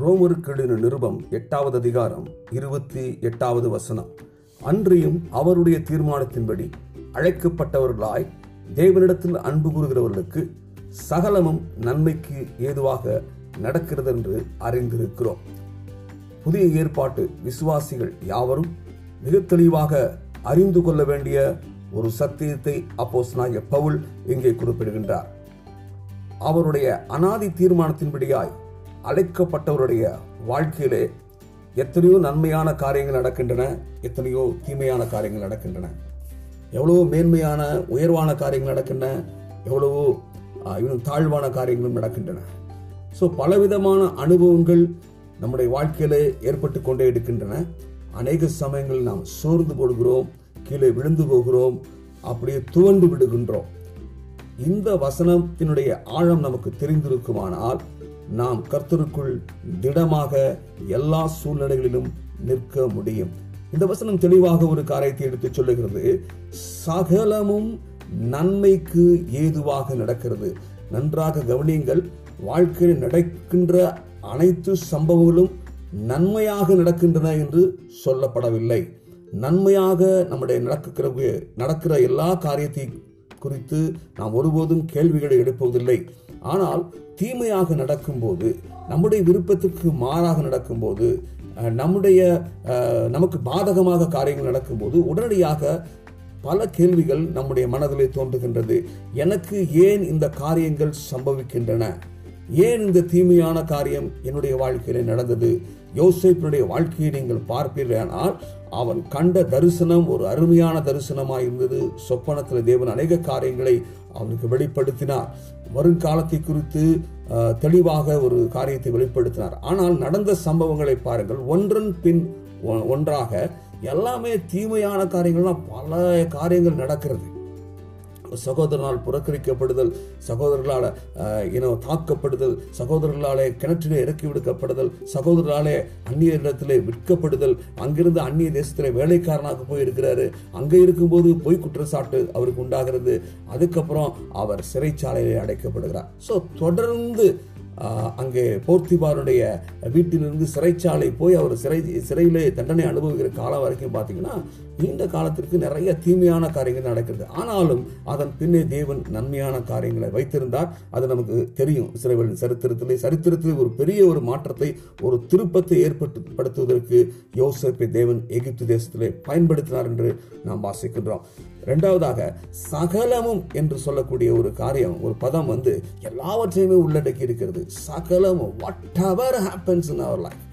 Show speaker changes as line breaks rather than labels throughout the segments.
ரோமருக்கு நிருபம் எட்டாவது அதிகாரம் இருபத்தி எட்டாவது வசனம். அன்றியும் அவருடைய தீர்மானத்தின்படி அழைக்கப்பட்டவர்களாய் தேவனிடத்தில் அன்பு கூறுகிறவர்களுக்கு சகலமும் நன்மைக்கு ஏதுவாக நடக்கிறது என்று அறிந்திருக்கிறோம். புதிய ஏற்பாட்டு விசுவாசிகள் யாவரும் மிக தெளிவாக அறிந்து கொள்ள வேண்டிய ஒரு சத்தியத்தை அப்போஸ்தலனாகிய பவுல் இங்கே குறிப்பிடுகின்றார். அவருடைய அனாதி தீர்மானத்தின்படியாய் அழைக்கப்பட்டவருடைய வாழ்க்கையிலே எத்தனையோ நன்மையான காரியங்கள் நடக்கின்றன எத்தனையோ தீமையான காரியங்கள் நடக்கின்றன. எவ்வளவோ மேன்மையான உயர்வான காரியங்கள் நடக்கின்றன எவ்வளவோ இன்னும் தாழ்வான காரியங்களும் நடக்கின்றன. ஸோ பலவிதமான அனுபவங்கள் நம்முடைய வாழ்க்கையிலே ஏற்பட்டு கொண்டே இருக்கின்றன. அநேக சமயங்களில் நாம் சோர்ந்து போடுகிறோம் கீழே விழுந்து போகிறோம் அப்படியே துவண்டு விடுகின்றோம். இந்த வசனத்தினுடைய ஆழம் நமக்கு தெரிந்திருக்குமானால் நாம் கர்த்தருக்குள் திடமாக எல்லா சூழ்நிலைகளிலும் நிற்க முடியும். இந்த வசனம் தெளிவாக ஒரு காரியத்தை எடுத்து சொல்லுகிறது. சகலமும் நன்மைக்கு ஏதுவாக நடக்கிறது. நன்றாக கவனியுங்கள். வாழ்க்கையில் நடக்கின்ற அனைத்து சம்பவங்களும் நன்மையாக நடக்கின்றன என்று சொல்லப்படவில்லை. நன்மையாக நம்முடைய நடக்கிற நடக்கிற எல்லா காரியத்தை குறித்து நாம் ஒருபோதும் கேள்விகளை எழுப்புவதில்லை. ஆனால் தீமையாக நடக்கும்போது நம்முடைய விருப்பத்துக்கு மாறாக நடக்கும்போது நம்முடைய நமக்கு பாதகமாக காரியங்கள் நடக்கும்போது உடனடியாக பல கேள்விகள் நம்முடைய மனதிலே தோன்றுகின்றது. எனக்கு ஏன் இந்த காரியங்கள் சம்பவிக்கின்றன? ஏன் இந்த தீமையான காரியம் என்னுடைய வாழ்க்கையிலே நடந்தது? யோசேப்பினுடைய வாழ்க்கையை நீங்கள் பார்ப்பீர்களானால் அவன் கண்ட தரிசனம் ஒரு அருமையான தரிசனமாக இருந்தது. சொப்பனத்தில் தேவன் அநேக காரியங்களை அவனுக்கு வெளிப்படுத்தினார். வருங்காலத்தை குறித்து தெளிவாக ஒரு காரியத்தை வெளிப்படுத்தினார். ஆனால் நடந்த சம்பவங்களை பாருங்கள். ஒன்றன் பின் ஒ- ஒன்றாக எல்லாமே தீமையான காரியங்கள்லாம் பல காரியங்கள் நடக்கிறது. சகோதரனால் புறக்கணிக்கப்படுதல் சகோதரர்களால் இனம் தாக்கப்படுதல் சகோதரர்களாலே கிணற்றிலே இறக்கி விடுக்கப்படுதல் சகோதரர்களாலே அந்நிய இடத்திலே விற்கப்படுதல் அங்கிருந்து அந்நிய தேசத்திலே வேலைக்காரனாக போய் இருக்கிறாரு அங்கே இருக்கும்போது பொய் குற்றச்சாட்டு அவருக்கு உண்டாகிறது. அதுக்கப்புறம் அவர் சிறைச்சாலையிலே அடைக்கப்படுகிறார். ஸோ தொடர்ந்து அங்கே போர்த்திபாருடைய வீட்டிலிருந்து சிறைச்சாலை போய் அவர் சிறை சிறையிலே தண்டனை அனுபவிக்கிற காலம் வரைக்கும் பார்த்தீங்கன்னா நீண்ட காலத்திற்கு நிறைய தீமையான காரியங்கள் நடக்கிறது. ஆனாலும் அதன் பின்னே தேவன் நன்மையான காரியங்களை வைத்திருந்தார். அது நமக்கு தெரியும். இஸ்ரேலின் சரித்திரத்திலே சரித்திரத்தில் ஒரு பெரிய ஒரு மாற்றத்தை ஒரு திருப்பத்தை ஏற்படுத்துவதற்கு யோசிப்பை தேவன் எகிப்து தேசத்திலே பயன்படுத்தினார் என்று நாம் வாசிக்கின்றோம். ரெண்டாவதாக சகலமும் என்று சொல்லக்கூடிய ஒரு காரியம் ஒரு பதம் வந்து எல்லாவற்றையுமே உள்ளடக்கி இருக்கிறது. சகலமும் whatever happens in our life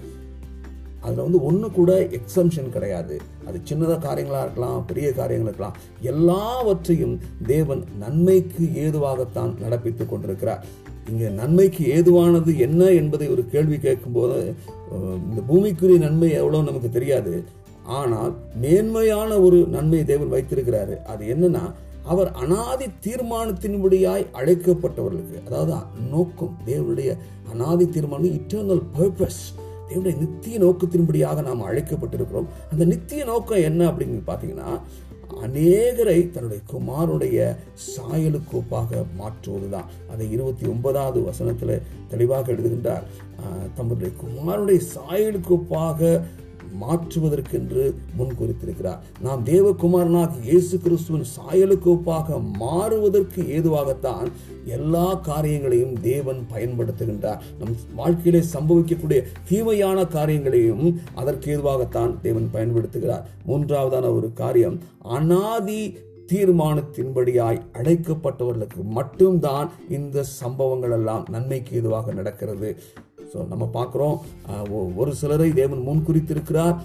அதில் வந்து ஒன்று கூட எக்ஸம்ஷன் கிடையாது. அது சின்னதாக காரியங்களாக இருக்கலாம் பெரிய காரியங்கள் இருக்கலாம் எல்லாவற்றையும் தேவன் நன்மைக்கு ஏதுவாகத்தான் நடப்பித்து கொண்டிருக்கிறார். இங்கே நன்மைக்கு ஏதுவானது என்ன என்பதை ஒரு கேள்வி கேட்கும்போது இந்த பூமிக்குரிய நன்மை எவ்வளோ நமக்கு தெரியாது. ஆனால் மேன்மையான ஒரு நன்மை தேவன் வைத்திருக்கிறாரு. அது என்னன்னா அவர் அனாதி தீர்மானத்தின்படியாய் அழைக்கப்பட்டவர்களுக்கு அதாவது நோக்கம் தேவனுடைய அனாதி தீர்மானம் இட்டர்னல் பர்பஸ் தேவனுடைய நித்திய நோக்கத்தின்படியாக நாம் அழைக்கப்பட்டிருக்கிறோம். அந்த நித்திய நோக்கம் என்ன அப்படின்னு பார்த்தீங்கன்னா அநேகரை தன்னுடைய குமாருடைய சாயலுக்கு ஒப்பாக மாற்றுவதுதான். அதை இருபத்தி ஒன்பதாவது வசனத்தில் தெளிவாக எழுதுகின்றார். தம்முடைய குமாருடைய சாயலுக்கு ஒப்பாக மாற்றுவதற்கென்று முன் குறித்திருக்கிறார் நாம் தேவகுமாரனாக இயேசு கிறிஸ்துவின் சாயலுக்கு ஒப்பாக மாறுவதற்கு ஏதுவாகத்தான் எல்லா காரியங்களையும் தேவன் பயன்படுத்துகின்றார். நம் வாழ்க்கையிலே சம்பவிக்கக்கூடிய தீமையான காரியங்களையும் அதற்கு ஏதுவாகத்தான் தேவன் பயன்படுத்துகிறார். மூன்றாவதான ஒரு காரியம் அனாதி தீர்மானத்தின்படியாய் அழைக்கப்பட்டவர்களுக்கு மட்டும்தான் இந்த சம்பவங்கள் எல்லாம் நன்மைக்கு ஏதுவாக நடக்கிறது. ஸோ நம்ம பார்க்குறோம் ஒரு சிலரை தேவன் முன் குறித்திருக்கிறார்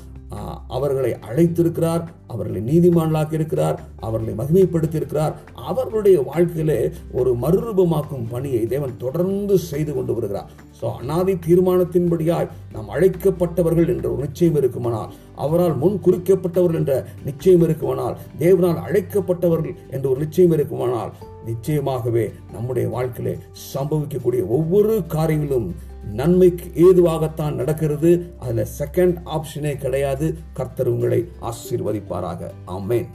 அவர்களை அழைத்திருக்கிறார் அவர்களை நீதிமான்களாக்கி இருக்கிறார் அவர்களை மகிமைப்படுத்தி இருக்கிறார் அவர்களுடைய வாழ்க்கையிலே ஒரு மறுரூபமாக்கும் பணியை தேவன் தொடர்ந்து செய்து கொண்டு வருகிறார். ஸோ அனாதி தீர்மானத்தின்படியாய் நாம் அழைக்கப்பட்டவர்கள் என்ற ஒரு நிச்சயம் இருக்குமானால் அவரால் முன் குறிக்கப்பட்டவர்கள் என்ற நிச்சயம் இருக்குமானால் தேவனால் அழைக்கப்பட்டவர்கள் என்ற ஒரு நிச்சயம் இருக்குமானால் நிச்சயமாகவே நம்முடைய வாழ்க்கையிலே சம்பவிக்கக்கூடிய ஒவ்வொரு காரியங்களும் நன்மைக்கு ஏதுவாகத்தான் நடக்கிறது. அதுல செகண்ட் ஆப்ஷனே கிடையாது. கர்த்தர் உங்களை ஆசீர்வதிப்பாராக. ஆமேன்.